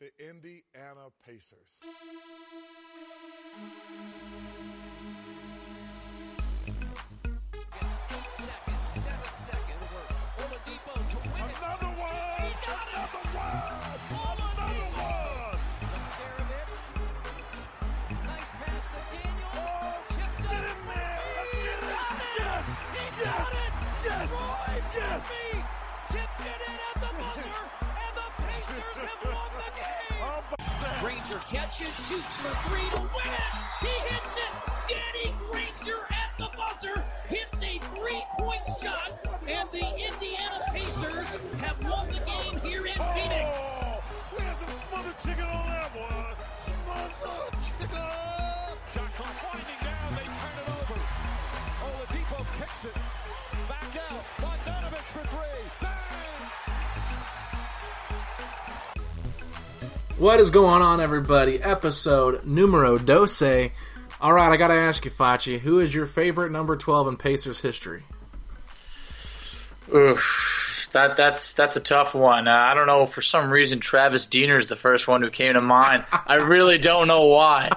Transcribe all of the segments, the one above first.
The Indiana Pacers. Granger catches, shoots for three to win it. He hits it. Danny Granger at the buzzer hits a three-point shot, and the Indiana Pacers have won the game What is going on, everybody? Episode numero doce. All right, I gotta ask you, Facci, who is your favorite number twelve in Pacers history? Oof, that that's that's a tough one. Uh, I don't know. For some reason, Travis Diener is the first one who came to mind. I really don't know why.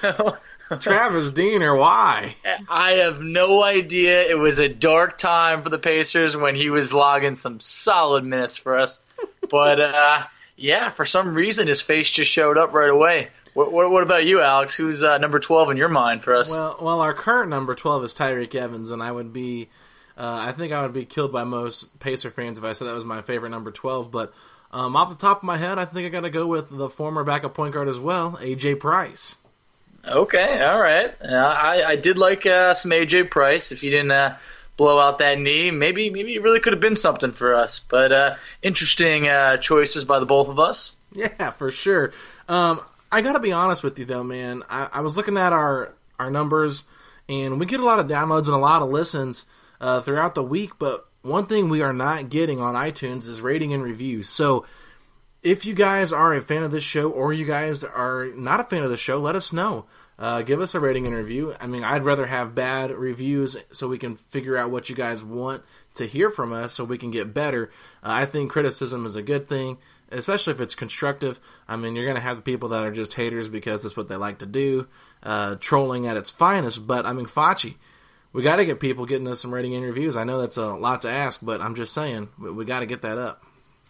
Travis Dean, or why? I have no idea. It was a dark time for the Pacers when he was logging some solid minutes for us. But uh, yeah, for some reason, his face just showed up right away. What, what, what about you, Alex? Who's uh, number twelve in your mind for us? Well, well, our current number twelve is Tyreke Evans, and I would be, uh, I think I would be killed by most Pacer fans if I said that was my favorite number twelve. But um, off the top of my head, I think I got to go with the former backup point guard as well, AJ Price. Okay, all right. Uh, I I did like uh, some AJ Price. If you didn't uh, blow out that knee, maybe maybe it really could have been something for us. But uh, interesting uh, choices by the both of us. Yeah, for sure. Um, I gotta be honest with you though, man. I, I was looking at our our numbers, and we get a lot of downloads and a lot of listens uh, throughout the week. But one thing we are not getting on iTunes is rating and reviews. So if you guys are a fan of this show, or you guys are not a fan of the show, let us know. Uh, give us a rating and review. I mean, I'd rather have bad reviews so we can figure out what you guys want to hear from us so we can get better. Uh, I think criticism is a good thing, especially if it's constructive. I mean, you're going to have the people that are just haters because that's what they like to do, uh, trolling at its finest. But, I mean, Facci, we got to get people getting us some rating and reviews. I know that's a lot to ask, but I'm just saying, we, we got to get that up.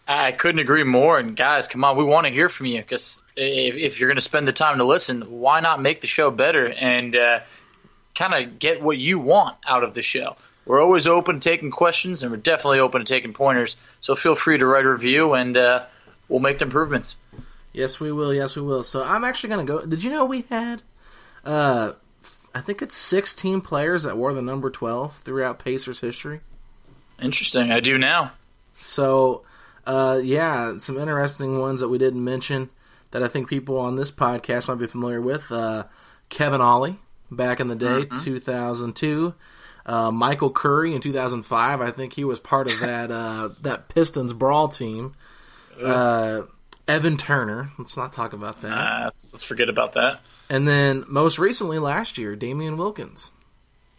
I couldn't agree more. And guys, come on, we want to hear from you because if, if you're going to spend the time to listen, why not make the show better and uh, kind of get what you want out of the show? We're always open to taking questions, and we're definitely open to taking pointers. So feel free to write a review, and uh, we'll make the improvements. Yes, we will. Yes, we will. So I'm actually going to go. Did you know we had uh, I think it's 16 players that wore the number 12 throughout Pacers history. Interesting. I do now. So, uh, yeah, some interesting ones that we didn't mention that I think people on this podcast might be familiar with. Uh, Kevin Ollie, back in the day, 2002. Uh, Michael Curry in 2005. I think he was part of that uh, that Pistons brawl team. Uh, Evan Turner. Let's not talk about that. Uh, let's, let's forget about that. And then most recently last year, Damien Wilkins.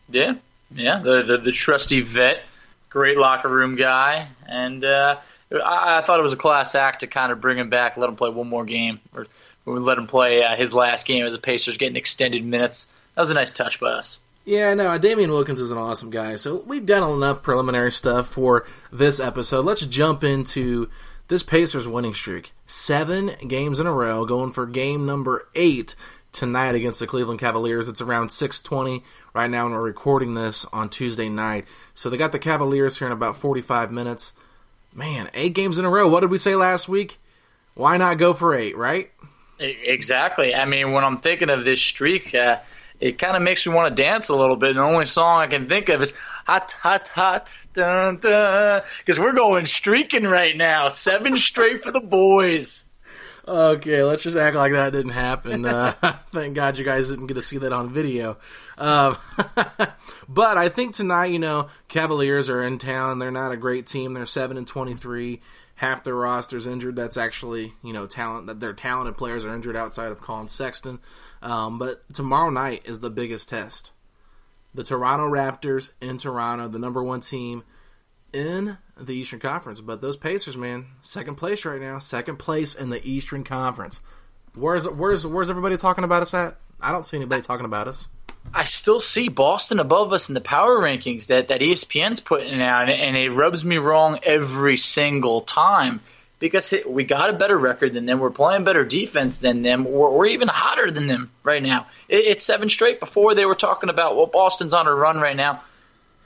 Yeah, yeah, the, the the trusty vet, great locker room guy, and uh, I, I thought it was a class act to kind of bring him back, let him play one more game, or we let him play uh, his last game as a Pacers, getting extended minutes. That was a nice touch by us. Yeah, no, Damien Wilkins is an awesome guy. So we've done enough preliminary stuff for this episode. Let's jump into this Pacers winning streak. Seven games in a row, going for game number eight tonight against the Cleveland Cavaliers. It's around 6:20 right now, and we're recording this on Tuesday night. So they got the Cavaliers here in about 45 minutes. Man, eight games in a row. What did we say last week? Why not go for eight, right? Exactly. I mean, when I'm thinking of this streak, uh, it kind of makes me want to dance a little bit. And the only song I can think of is hot, hot, hot, dun, dun, because we're going streaking right now. Seven straight for the boys. Okay, let's just act like that didn't happen. Uh, thank God you guys didn't get to see that on video. Um, but I think tonight, you know, Cavaliers are in town. They're not a great team. They're seven and twenty-three. Half their roster's injured. That's actually, you know, talent. That their talented players are injured outside of Collin Sexton. Um, but tomorrow night is the biggest test. The Toronto Raptors in Toronto, the number one team in the Eastern Conference. But those Pacers, man, second place right now, second place in the Eastern Conference. Where's where's where's everybody talking about us at? I don't see anybody talking about us. I still see Boston above us in the power rankings that, that ESPN's putting out, and it rubs me wrong every single time because it, we got a better record than them. We're playing better defense than them. We're, we're even hotter than them right now. It, it's seven straight. Before they were talking about, well, Boston's on a run right now.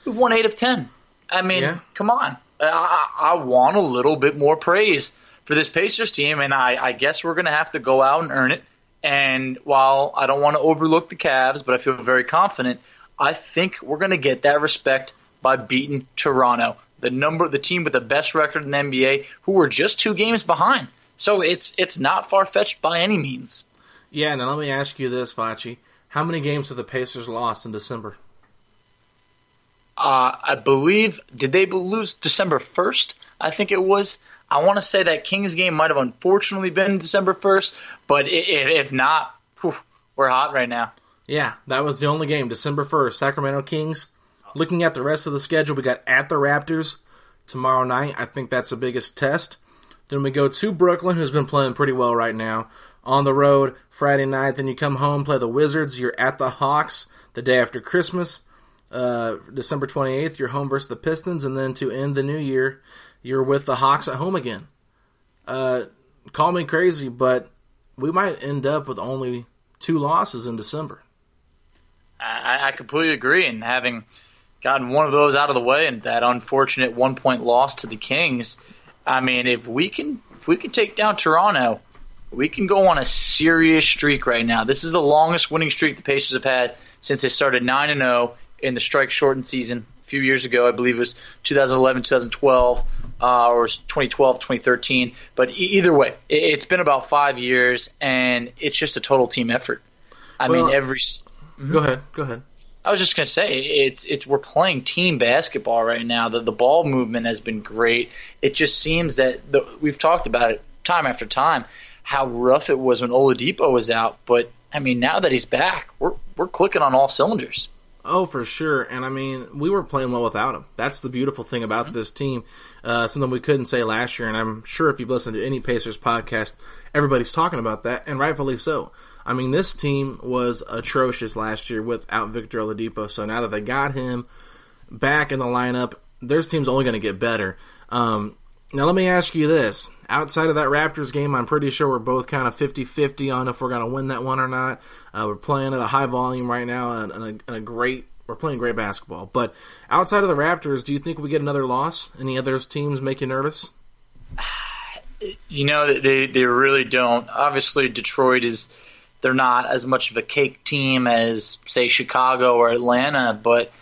We've won eight of ten. I mean, Yeah. come on. I, I, want a little bit more praise for this Pacers team, and I, I guess we're going to have to go out and earn it. And while I don't want to overlook the Cavs, but I feel very confident, I think we're going to get that respect by beating Toronto, the number, the team with the best record in the NBA, who were just two games behind. So it's it's not far fetched by any means. Yeah, now let me ask you this, Facci. How many games have the Pacers lost in December? Uh, I believe did they lose December first? I think it was. I want to say that Kings game might have unfortunately been December first, but i- i- if not, whew, we're hot right now. Yeah, that was the only game, December 1st, Sacramento Kings. Looking at the rest of the schedule, we got at the Raptors tomorrow night. I think that's the biggest test. Then we go to Brooklyn, who's been playing pretty well right now. On the road Friday night, then you come home, play the Wizards. You're at the Hawks the day after Christmas. Uh, December 28th, you're home versus the Pistons. And then to end the new year, you're with the Hawks at home again. Uh, call me crazy, but we might end up with only two losses in December. I, I completely agree. And having gotten one of those out of the way and that unfortunate one point loss to the Kings, I mean, if we can if we can take down Toronto, we can go on a serious streak right now. This is the longest winning streak the Pacers have had since they started nine and zero in the strike shortened season a few years ago. I believe it was 2011, 2012, uh, or 2012, 2013. But e- either way, it, it's been about five years, and it's just a total team effort. I Well- mean, every Go ahead. Go ahead. I was just gonna say it's it's we're playing team basketball right now. The the ball movement has been great. It just seems that the, we've talked about it time after time how rough it was when Oladipo was out, but I mean now that he's back, we're we're clicking on all cylinders. Oh, for sure. And I mean, we were playing well without him. That's the beautiful thing about this team. Uh, something we couldn't say last year, and I'm sure if you've listened to any Pacers podcast, everybody's talking about that, and rightfully so. I mean, this team was atrocious last year without Victor Oladipo. So now that they got him back in the lineup, their team's only going to get better. Um, now, let me ask you this. Outside of that Raptors game, I'm pretty sure we're both kind of 50 50 on if we're going to win that one or not. Uh, we're playing at a high volume right now and, and, a, and a great. We're playing great basketball. But outside of the Raptors, do you think we get another loss? Any other teams make you nervous? You know they they really don't. Obviously, Detroit is they're not as much of a cake team as say Chicago or Atlanta, but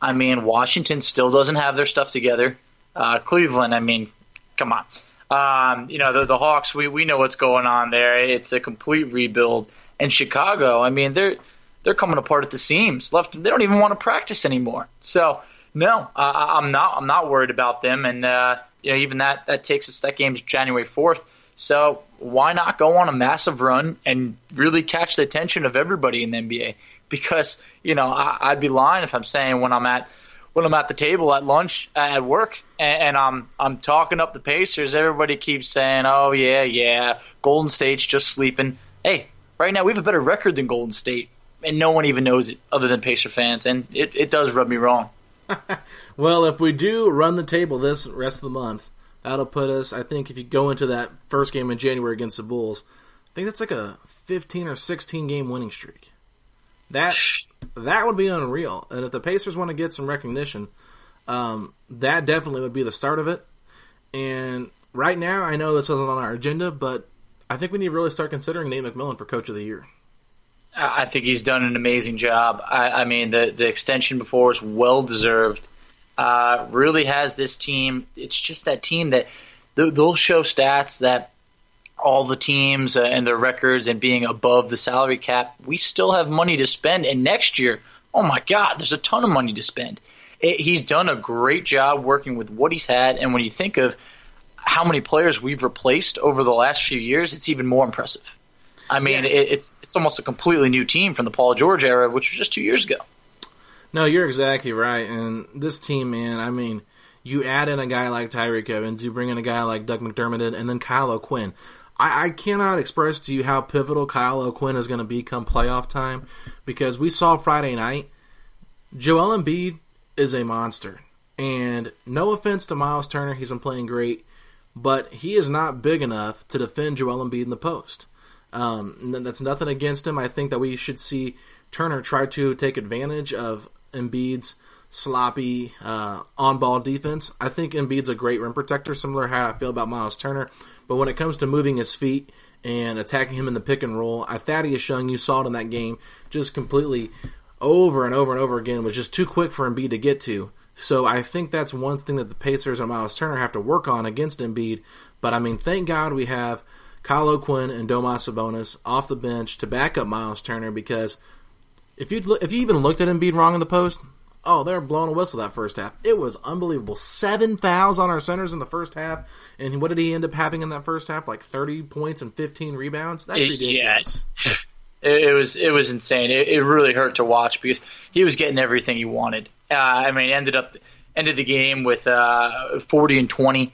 I mean Washington still doesn't have their stuff together. Uh, Cleveland, I mean, come on. Um, you know the, the Hawks, we, we know what's going on there. It's a complete rebuild. And Chicago, I mean, they're they're coming apart at the seams. Left, they don't even want to practice anymore. So no, uh, I'm not. I'm not worried about them. And uh, you know, even that that takes us. That game's January 4th. So why not go on a massive run and really catch the attention of everybody in the NBA? Because you know, I, I'd be lying if I'm saying when I'm at when I'm at the table at lunch at work and, and, I'm I'm talking up the Pacers, everybody keeps saying, "Oh yeah, yeah, Golden State's just sleeping." Hey, right now we have a better record than Golden State, and no one even knows it other than Pacer fans, and it, it does rub me wrong. well, if we do run the table this rest of the month, that'll put us. I think if you go into that first game in January against the Bulls, I think that's like a 15 or 16 game winning streak. That that would be unreal. And if the Pacers want to get some recognition, um, that definitely would be the start of it. And right now, I know this wasn't on our agenda, but I think we need to really start considering Nate McMillan for Coach of the Year. I think he's done an amazing job. I, I mean, the the extension before is well deserved. Uh, really has this team. It's just that team that they'll show stats that all the teams and their records and being above the salary cap, we still have money to spend. And next year, oh my God, there's a ton of money to spend. It, he's done a great job working with what he's had. And when you think of how many players we've replaced over the last few years, it's even more impressive. I mean, yeah. it, it's it's almost a completely new team from the Paul George era, which was just two years ago. No, you're exactly right. And this team, man, I mean, you add in a guy like Tyreke Evans, you bring in a guy like Doug McDermott, and then Kyle O'Quinn. I, I cannot express to you how pivotal Kyle O'Quinn is going to be come playoff time because we saw Friday night. Joel Embiid is a monster. And no offense to Myles Turner, he's been playing great, but he is not big enough to defend Joel Embiid in the post. Um, that's nothing against him. I think that we should see Turner try to take advantage of Embiid's sloppy uh, on-ball defense. I think Embiid's a great rim protector, similar how I feel about Myles Turner. But when it comes to moving his feet and attacking him in the pick and roll, I Thaddeus Young, you saw it in that game, just completely over and over and over again was just too quick for Embiid to get to. So I think that's one thing that the Pacers and Myles Turner have to work on against Embiid. But I mean, thank God we have Kyle O'Quinn and Domas Sabonis off the bench to back up Myles Turner because if you if you even looked at Embiid wrong in the post, Oh, they're blowing a whistle that first half. It was unbelievable. Seven fouls on our centers in the first half, and what did he end up having in that first half? Like thirty points and fifteen rebounds. That's ridiculous. Yeah. It, it was it was insane. It, it, really hurt to watch because he was getting everything he wanted. Uh, I mean, ended up ended the game with uh, forty and twenty.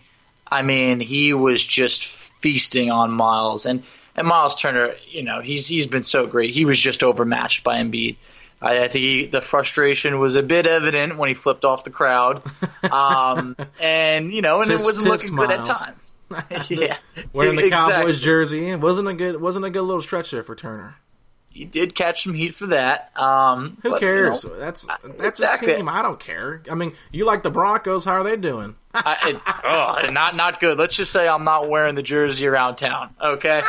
I mean, he was just feasting on Myles and and Myles Turner. You know, he's he's been so great. He was just overmatched by Embiid. I, I think he, the frustration was a bit evident when he flipped off the crowd, um, and you know, and it wasn't looking good at times. yeah, wearing the exactly. Cowboys jersey wasn't a good wasn't a good little stretch there for Turner. He did catch some heat for that. Um, Who but, cares? You know, that's that's exactly. his team. I don't care. I mean, you like the Broncos? How are they doing? I, it, oh, not not good. Let's just say I'm not wearing the jersey around town. Okay,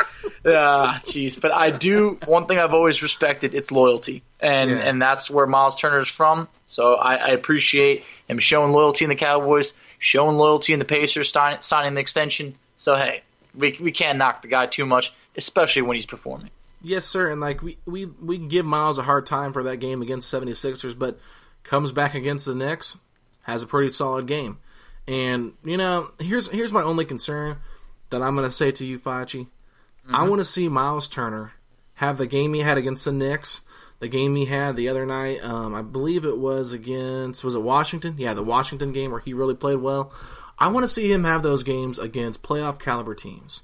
uh, jeez. But I do. One thing I've always respected it's loyalty, and yeah. and that's where Myles Turner is from. So I, I, appreciate him showing loyalty in the Cowboys, showing loyalty in the Pacers, sign, signing the extension. So hey, we we can't knock the guy too much, especially when he's performing. Yes, sir. And like we we we give Myles a hard time for that game against 76ers, but comes back against the Knicks, has a pretty solid game. And you know, here's here's my only concern that I'm going to say to you, Facci. Mm-hmm. I want to see Myles Turner have the game he had against the Knicks, the game he had the other night. Um, I believe it was against was it Washington? Yeah, the Washington game where he really played well. I want to see him have those games against playoff caliber teams.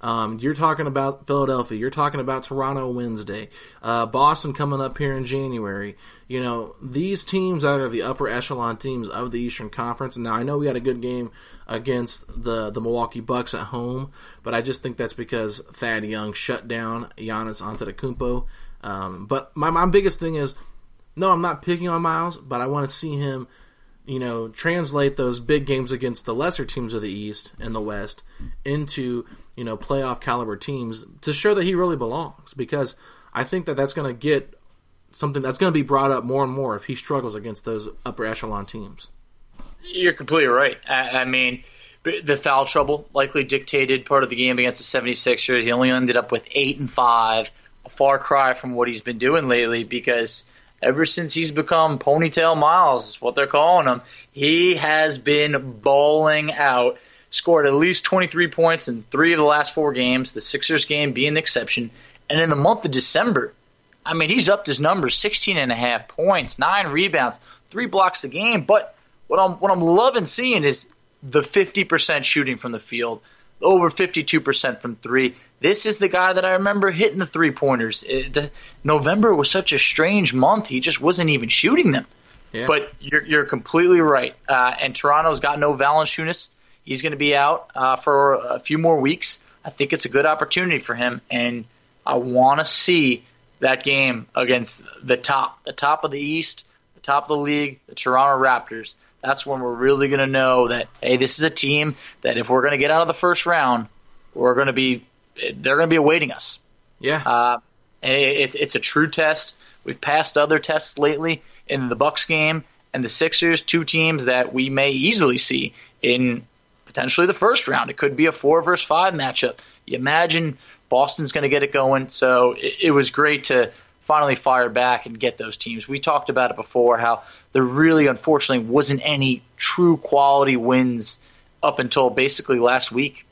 Um, you're talking about Philadelphia. You're talking about Toronto Wednesday. Uh, Boston coming up here in January. You know, these teams that are the upper echelon teams of the Eastern Conference. Now I know we had a good game against the, the Milwaukee Bucks at home, but I just think that's because Thad Young shut down Giannis Antetokounmpo. Um, but my, my biggest thing is, no, I'm not picking on Myles, but I want to see him you know, translate those big games against the lesser teams of the East and the West into you know playoff caliber teams to show that he really belongs because I think that that's going to get something that's going to be brought up more and more if he struggles against those upper echelon teams. You're completely right. I, I mean, the foul trouble likely dictated part of the game against the 76ers. He only ended up with 8 and 5, a far cry from what he's been doing lately because ever since he's become Ponytail Myles, is what they're calling him, he has been bowling out. Scored at least 23 points in three of the last four games, the Sixers game being the exception. And in the month of December, I mean, he's upped his numbers 16 and a half points, nine rebounds, three blocks a game. But what I'm, what I'm loving seeing is the 50% shooting from the field, over 52% from three. This is the guy that I remember hitting the three pointers. November was such a strange month; he just wasn't even shooting them. Yeah. But you're you're completely right. Uh, and Toronto's got no Valanciunas. He's going to be out uh, for a few more weeks. I think it's a good opportunity for him, and I want to see that game against the top, the top of the East, the top of the league, the Toronto Raptors. That's when we're really going to know that hey, this is a team that if we're going to get out of the first round, we're going to be they're going to be awaiting us. Yeah. Uh, it's it's a true test. We've passed other tests lately in the Bucks game and the Sixers, two teams that we may easily see in potentially the first round. It could be a four versus five matchup. You imagine Boston's going to get it going. So it, it was great to finally fire back and get those teams. We talked about it before how there really, unfortunately, wasn't any true quality wins up until basically last week.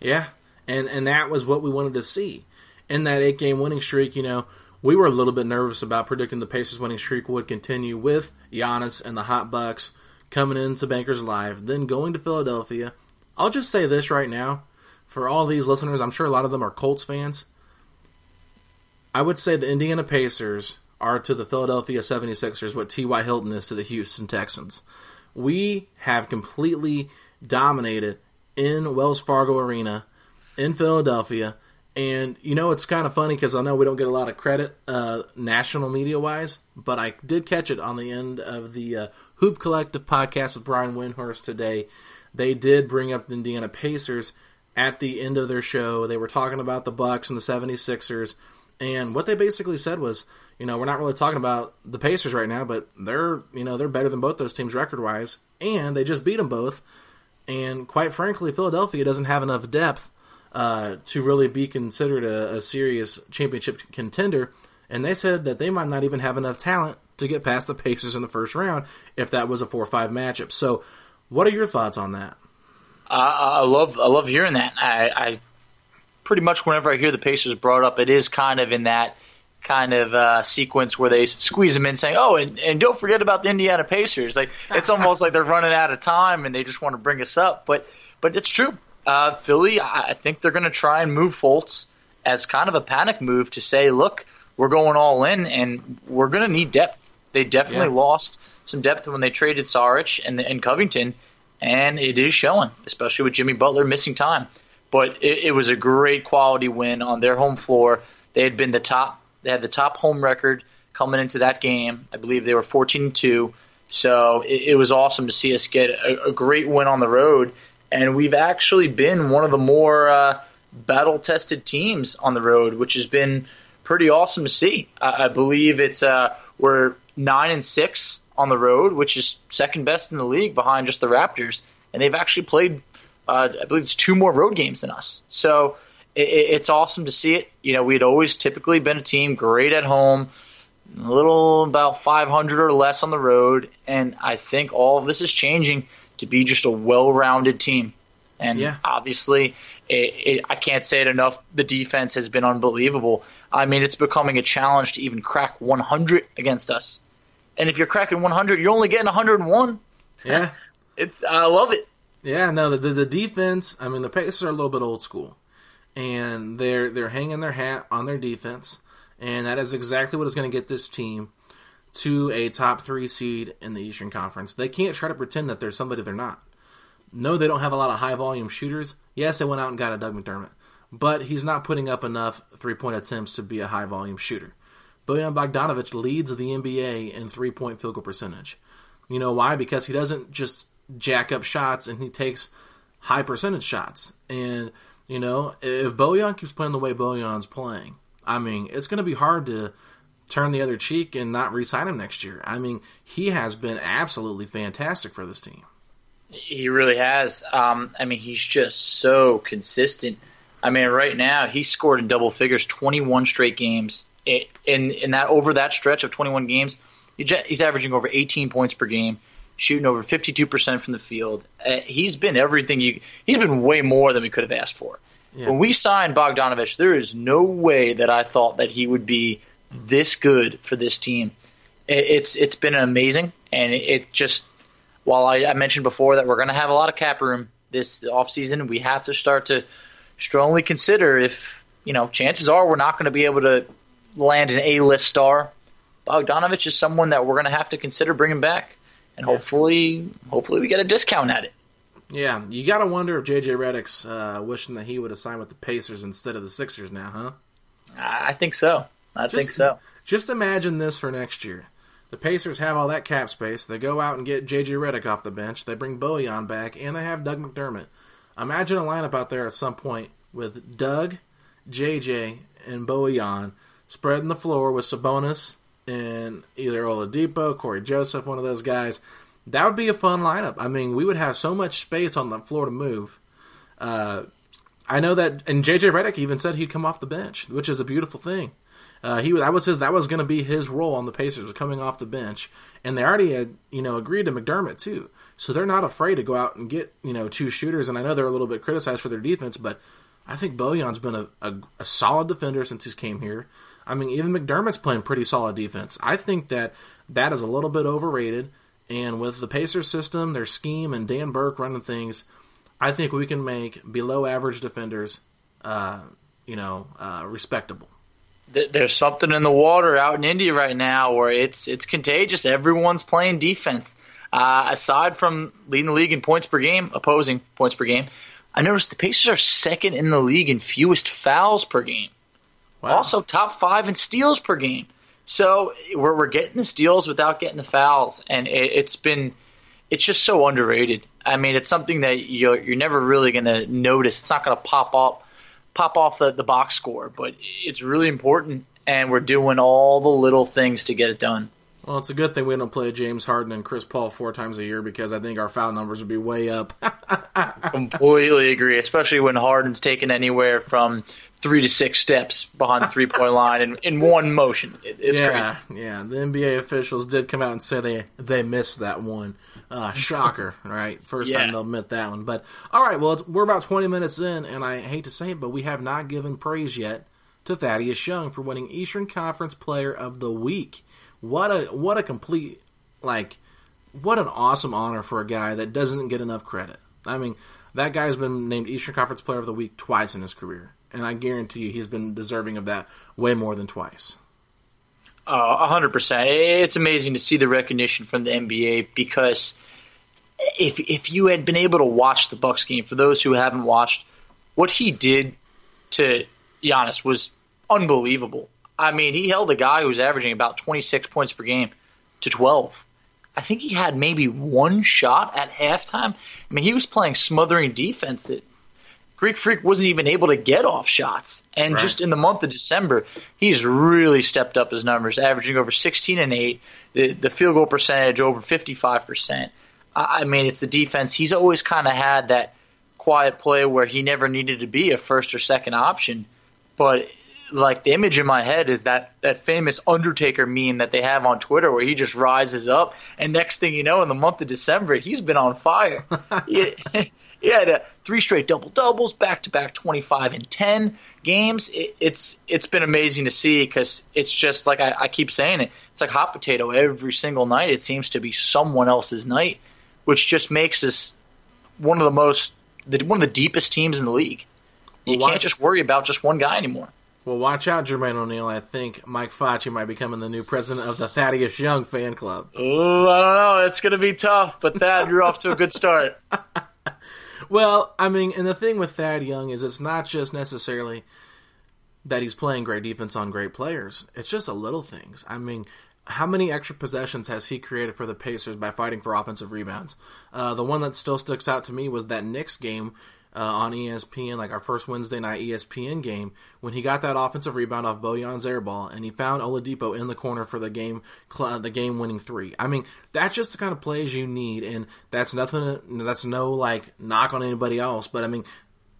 Yeah, and and that was what we wanted to see in that eight game winning streak. You know, we were a little bit nervous about predicting the Pacers winning streak would continue with Giannis and the Hot Bucks coming into Bankers Life, then going to Philadelphia. I'll just say this right now for all these listeners, I'm sure a lot of them are Colts fans. I would say the Indiana Pacers are to the Philadelphia 76ers what T.Y. Hilton is to the Houston Texans. We have completely dominated in Wells Fargo Arena in Philadelphia. And you know, it's kind of funny because I know we don't get a lot of credit uh, national media wise, but I did catch it on the end of the uh, Hoop Collective podcast with Brian Windhorst today. They did bring up the Indiana Pacers at the end of their show. They were talking about the Bucks and the 76ers. And what they basically said was, you know, we're not really talking about the Pacers right now, but they're, you know, they're better than both those teams record wise. And they just beat them both. And quite frankly, Philadelphia doesn't have enough depth uh, to really be considered a, a serious championship contender. And they said that they might not even have enough talent to get past the Pacers in the first round if that was a 4 5 matchup. So, what are your thoughts on that? Uh, I love I love hearing that. I, I, pretty much whenever I hear the Pacers brought up, it is kind of in that kind of uh, sequence where they squeeze them in, saying, "Oh, and, and don't forget about the Indiana Pacers." Like it's almost like they're running out of time and they just want to bring us up. But but it's true. Uh, Philly, I think they're going to try and move Fultz as kind of a panic move to say, look, we're going all in and we're going to need depth. They definitely yeah. lost some depth when they traded Saric and, and Covington, and it is showing, especially with Jimmy Butler missing time. But it, it was a great quality win on their home floor. They had been the top. They had the top home record coming into that game. I believe they were 14 2. So it, it was awesome to see us get a, a great win on the road and we've actually been one of the more uh, battle tested teams on the road, which has been pretty awesome to see. I, I believe it's uh, we're nine and six on the road, which is second best in the league behind just the Raptors, and they've actually played. Uh, I believe it's two more road games than us. So it, it's awesome to see it. You know, we had always typically been a team great at home, a little about 500 or less on the road, and I think all of this is changing to be just a well-rounded team. And yeah. obviously, it, it, I can't say it enough. The defense has been unbelievable. I mean, it's becoming a challenge to even crack 100 against us. And if you're cracking 100, you're only getting 101. Yeah, it's I love it. Yeah, no, the, the defense. I mean, the Pacers are a little bit old school, and they're they're hanging their hat on their defense, and that is exactly what is going to get this team to a top three seed in the Eastern Conference. They can't try to pretend that there's somebody they're not. No, they don't have a lot of high volume shooters. Yes, they went out and got a Doug McDermott, but he's not putting up enough three point attempts to be a high volume shooter. Bojan Bogdanovic leads the NBA in three point field goal percentage. You know why? Because he doesn't just jack up shots and he takes high percentage shots. And, you know, if Bojan keeps playing the way Bojan's playing, I mean, it's going to be hard to turn the other cheek and not re-sign him next year. I mean, he has been absolutely fantastic for this team. He really has. Um, I mean, he's just so consistent. I mean, right now he scored in double figures 21 straight games. In in that over that stretch of 21 games, he's averaging over 18 points per game, shooting over 52% from the field. Uh, he's been everything you. He's been way more than we could have asked for. Yeah. When we signed Bogdanovich, there is no way that I thought that he would be this good for this team. It's it's been amazing, and it just while I, I mentioned before that we're going to have a lot of cap room this offseason, we have to start to strongly consider if you know chances are we're not going to be able to land an A-list star. Bogdanovich is someone that we're going to have to consider bringing back, and hopefully, hopefully we get a discount at it. Yeah, you got to wonder if JJ Redick's uh, wishing that he would have signed with the Pacers instead of the Sixers now, huh? I think so. I just, think so. Just imagine this for next year. The Pacers have all that cap space. They go out and get JJ Redick off the bench. They bring Bojan back, and they have Doug McDermott. Imagine a lineup out there at some point with Doug, JJ, and Bojan spreading the floor with Sabonis and either Oladipo, Cory Joseph, one of those guys. That would be a fun lineup. I mean, we would have so much space on the floor to move. Uh, I know that, and JJ Redick even said he'd come off the bench, which is a beautiful thing. Uh, he that was his that was going to be his role on the Pacers was coming off the bench, and they already had you know agreed to McDermott too, so they're not afraid to go out and get you know two shooters. And I know they're a little bit criticized for their defense, but I think Bojan's been a, a, a solid defender since he's came here. I mean, even McDermott's playing pretty solid defense. I think that that is a little bit overrated. And with the Pacers system, their scheme, and Dan Burke running things, I think we can make below average defenders, uh, you know, uh, respectable there's something in the water out in India right now where it's it's contagious. Everyone's playing defense. Uh, aside from leading the league in points per game, opposing points per game, I noticed the Pacers are second in the league in fewest fouls per game. Wow. Also, top five in steals per game. So we're we're getting the steals without getting the fouls, and it, it's been it's just so underrated. I mean, it's something that you're you're never really going to notice. It's not going to pop up pop off the, the box score, but it's really important, and we're doing all the little things to get it done. Well, it's a good thing we don't play James Harden and Chris Paul four times a year because I think our foul numbers would be way up. Completely agree, especially when Harden's taken anywhere from three to six steps behind the three point line in, in one motion. It, it's yeah, crazy. Yeah, the NBA officials did come out and say they they missed that one. Uh, shocker, right? First yeah. time they'll admit that one. But all right, well, we're about 20 minutes in, and I hate to say it, but we have not given praise yet to Thaddeus Young for winning Eastern Conference Player of the Week. What a what a complete like what an awesome honor for a guy that doesn't get enough credit. I mean, that guy's been named Eastern Conference Player of the Week twice in his career, and I guarantee you he's been deserving of that way more than twice. Uh, hundred percent. It's amazing to see the recognition from the NBA because if if you had been able to watch the Bucks game, for those who haven't watched, what he did to Giannis was unbelievable. I mean, he held a guy who was averaging about 26 points per game to 12. I think he had maybe one shot at halftime. I mean, he was playing smothering defense that Greek Freak wasn't even able to get off shots. And right. just in the month of December, he's really stepped up his numbers, averaging over 16 and 8, the, the field goal percentage over 55%. I, I mean, it's the defense. He's always kind of had that quiet play where he never needed to be a first or second option. But like the image in my head is that that famous Undertaker meme that they have on Twitter where he just rises up and next thing you know in the month of December he's been on fire. yeah, uh, three straight double doubles, back to back 25 and 10 games. It, it's it's been amazing to see because it's just like I, I keep saying it. It's like hot potato every single night. It seems to be someone else's night, which just makes us one of the most the, one of the deepest teams in the league. You well, can't just worry about just one guy anymore. Well, watch out, Jermaine O'Neal. I think Mike Facci might be becoming the new president of the Thaddeus Young fan club. Oh, I don't know. It's going to be tough, but Thad, you're off to a good start. Well, I mean, and the thing with Thad Young is it's not just necessarily that he's playing great defense on great players. It's just a little things. I mean, how many extra possessions has he created for the Pacers by fighting for offensive rebounds? Uh, the one that still sticks out to me was that Knicks game uh, on ESPN, like our first Wednesday night ESPN game, when he got that offensive rebound off Bojan's air ball and he found Oladipo in the corner for the game, cl- the game winning three. I mean, that's just the kind of plays you need, and that's nothing. That's no like knock on anybody else, but I mean,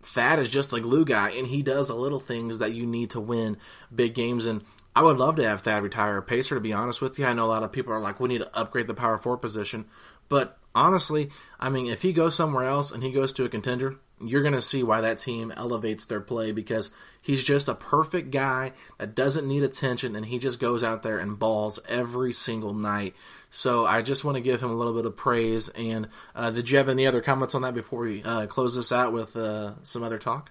Thad is just a glue guy, and he does the little things that you need to win big games. And I would love to have Thad retire a Pacer, to be honest with you. I know a lot of people are like, we need to upgrade the power forward position. But honestly, I mean, if he goes somewhere else and he goes to a contender, you're going to see why that team elevates their play because he's just a perfect guy that doesn't need attention and he just goes out there and balls every single night. So I just want to give him a little bit of praise. And uh, did you have any other comments on that before we uh, close this out with uh, some other talk?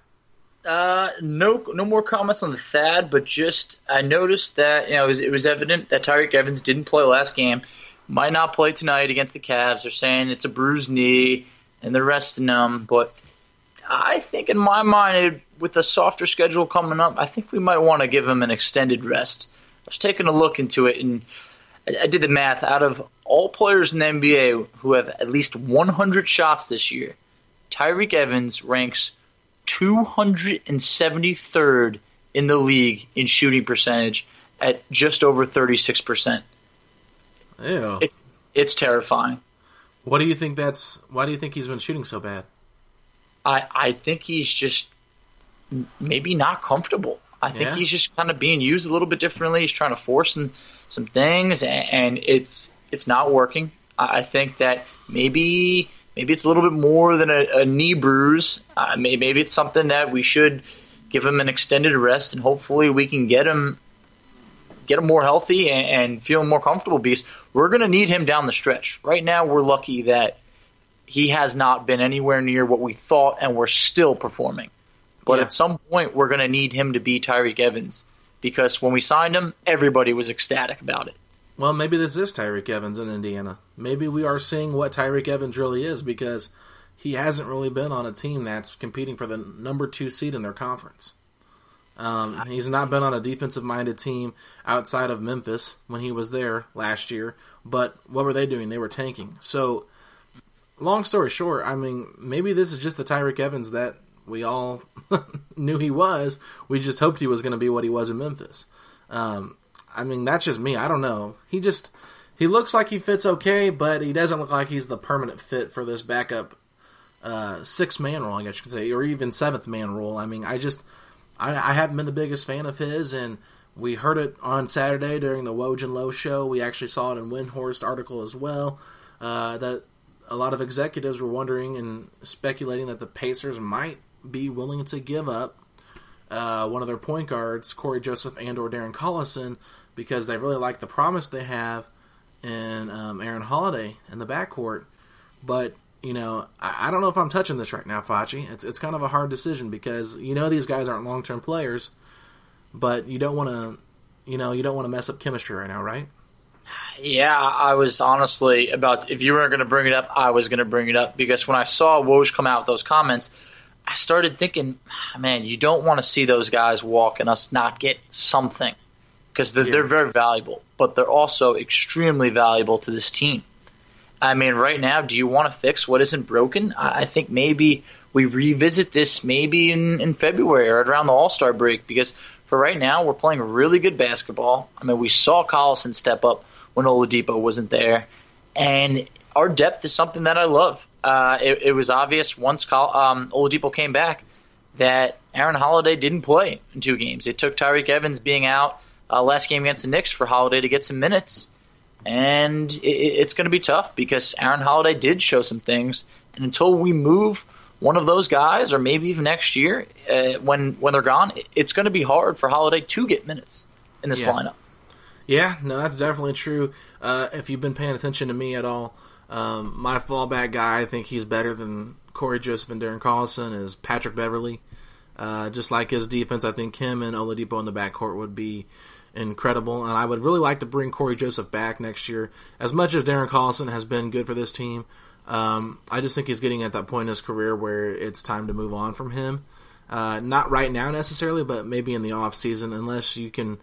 Uh, no, no more comments on the Thad, but just I noticed that you know it was, it was evident that Tyreke Evans didn't play last game, might not play tonight against the Cavs. They're saying it's a bruised knee, and they're resting him. But I think in my mind, with a softer schedule coming up, I think we might want to give him an extended rest. I was taking a look into it, and I, I did the math. Out of all players in the NBA who have at least 100 shots this year, Tyreke Evans ranks 273rd in the league in shooting percentage at just over 36%. Ew. It's it's terrifying. What do you think that's why do you think he's been shooting so bad? I I think he's just m- maybe not comfortable. I think Yeah. he's just kind of being used a little bit differently. He's trying to force some some things, and, and it's it's not working. I, I think that maybe maybe it's a little bit more than a, a knee bruise. Uh, maybe, maybe it's something that we should give him an extended rest, and hopefully we can get him get him more healthy and, and feeling more comfortable. Because we're going to need him down the stretch. Right now, we're lucky that he has not been anywhere near what we thought, and we're still performing. But Yeah. at some point, we're going to need him to be Tyreke Evans because when we signed him, everybody was ecstatic about it. Well, maybe this is Tyreke Evans in Indiana. Maybe we are seeing what Tyreke Evans really is because he hasn't really been on a team that's competing for the number two seed in their conference. Um, he's not been on a defensive minded team outside of Memphis when he was there last year. But what were they doing? They were tanking. So, long story short, I mean, maybe this is just the Tyreke Evans that we all knew he was. We just hoped he was going to be what he was in Memphis. Um, I mean, that's just me. I don't know. He just he looks like he fits okay, but he doesn't look like he's the permanent fit for this backup uh, six man role, I guess you could say, or even seventh man role. I mean, I just I, I haven't been the biggest fan of his, and we heard it on Saturday during the Woj and Lowe show. We actually saw it in Windhorst article as well. Uh, that a lot of executives were wondering and speculating that the Pacers might be willing to give up uh, one of their point guards, Cory Joseph and or Darren Collison, because they really like the promise they have in um, Aaron Holiday in the backcourt. But you know, I, I don't know if I'm touching this right now, Facci. It's it's kind of a hard decision because you know these guys aren't long term players, but you don't want to, you know, you don't want to mess up chemistry right now, right? Yeah, I was honestly about if you weren't going to bring it up, I was going to bring it up because when I saw Woj come out with those comments, I started thinking, "Ah, man, you don't want to see those guys walk and us not get something because they're, Yeah. they're very valuable, but they're also extremely valuable to this team. I mean, right now, do you want to fix what isn't broken? I I think maybe we revisit this maybe in, in February or around the All Star break because for right now, we're playing really good basketball. I mean, we saw Collison step up when Oladipo wasn't there, and our depth is something that I love. Uh, it, it was obvious once Col- um, Oladipo came back that Aaron Holiday didn't play in two games. It took Tyreke Evans being out uh, last game against the Knicks for Holiday to get some minutes and it, it's going to be tough because Aaron Holiday did show some things, and until we move one of those guys, or maybe even next year uh, when when they're gone, it's going to be hard for Holiday to get minutes in this Yeah. lineup. Yeah, no, that's definitely true. Uh, if you've been paying attention to me at all, um, my fallback guy, I think he's better than Cory Joseph and Darren Collison, is Patrick Beverley. Uh, just like his defense, I think him and Oladipo in the backcourt would be incredible. And I would really like to bring Cory Joseph back next year. As much as Darren Collison has been good for this team, um, I just think he's getting at that point in his career where it's time to move on from him. Uh, not right now necessarily, but maybe in the off season, unless you can,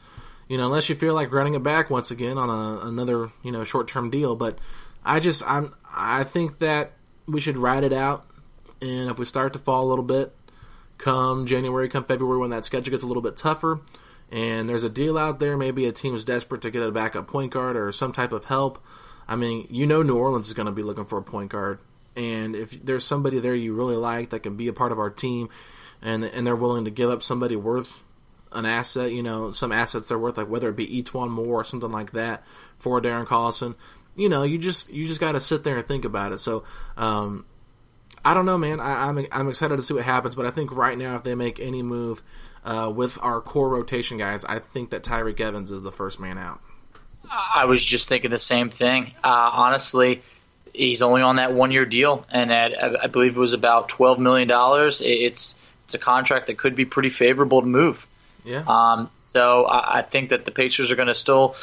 you know, unless you feel like running it back once again on a, another, you know, short term deal. But I just, I'm, I think that we should ride it out And if we start to fall a little bit, come January, come February, when that schedule gets a little bit tougher, and there's a deal out there, maybe a team's desperate to get a backup point guard or some type of help. I mean, you know, New Orleans is going to be looking for a point guard, and if there's somebody there you really like that can be a part of our team, and and they're willing to give up somebody worth an asset, you know, some assets they're worth, like whether it be E'Twaun Moore or something like that for Darren Collison, you know, you just you just got to sit there and think about it. So, um, I don't know, man. I, am I'm, I'm excited to see what happens, but I think right now, if they make any move uh, with our core rotation guys, I think that Tyreke Evans is the first man out. I was just thinking the same thing. Uh, honestly, he's only on that one year deal, and at, I believe it was about twelve million dollars. It's it's a contract that could be pretty favorable to move. Yeah. Um, so I, I think that the Pacers are going to still,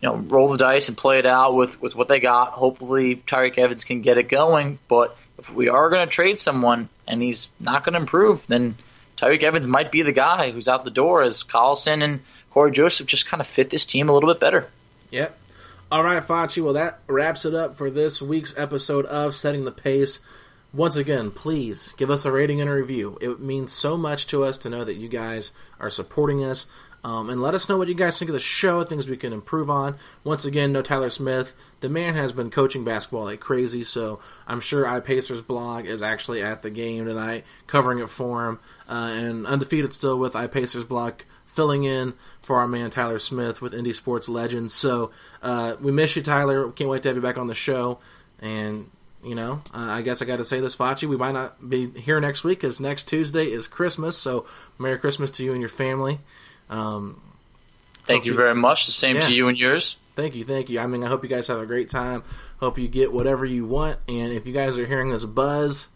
you know, roll the dice and play it out with, with what they got. Hopefully, Tyreke Evans can get it going. But if we are going to trade someone and he's not going to improve, then Tyreke Evans might be the guy who's out the door as Collison and Cory Joseph just kind of fit this team a little bit better. Yep. All right, Facci. Well, that wraps it up for this week's episode of Setting the Pace. Once again, please give us a rating and a review. It means so much to us to know that you guys are supporting us. Um, and let us know what you guys think of the show, things we can improve on. Once again, no Tyler Smith. The man has been coaching basketball like crazy, so I'm sure iPacers blog is actually at the game tonight, covering it for him. Uh, and undefeated still with iPacers blog, filling in for our man Tyler Smith with Indie Sports Legends. So uh, we miss you, Tyler. Can't wait to have you back on the show. And you know, uh, I guess I got to say this, Facci. We might not be here next week because next Tuesday is Christmas. So, Merry Christmas to you and your family. Um, thank you, you very much. The same yeah. to you and yours. Thank you, thank you. I mean, I hope you guys have a great time. Hope you get whatever you want. And if you guys are hearing this buzz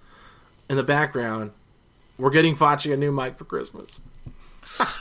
in the background, we're getting Facci a new mic for Christmas.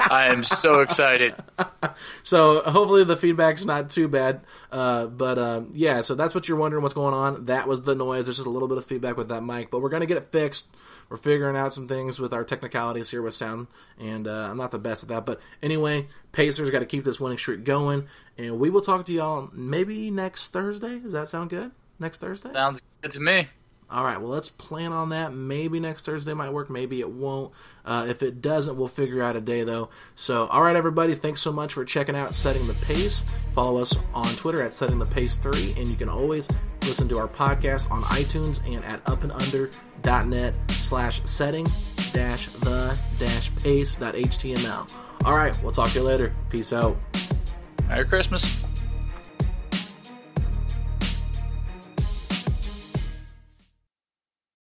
I am so excited. so hopefully the feedback's not too bad. Uh, but um, yeah, so that's what you're wondering what's going on. That was the noise. There's just a little bit of feedback with that mic, but we're gonna get it fixed. We're figuring out some things with our technicalities here with sound, and uh, I'm not the best at that. But anyway, Pacers got to keep this winning streak going, and we will talk to y'all maybe next Thursday. Does that sound good? Next Thursday? Sounds good to me. All right, well, let's plan on that. Maybe next Thursday might work. Maybe it won't. Uh, if it doesn't, we'll figure out a day, though. So, all right, everybody, thanks so much for checking out Setting the Pace. Follow us on Twitter at Setting the Pace 3, and you can always listen to our podcast on iTunes and at upandunder.net slash setting dash the dash pace dot html. All right, we'll talk to you later. Peace out. Merry Christmas.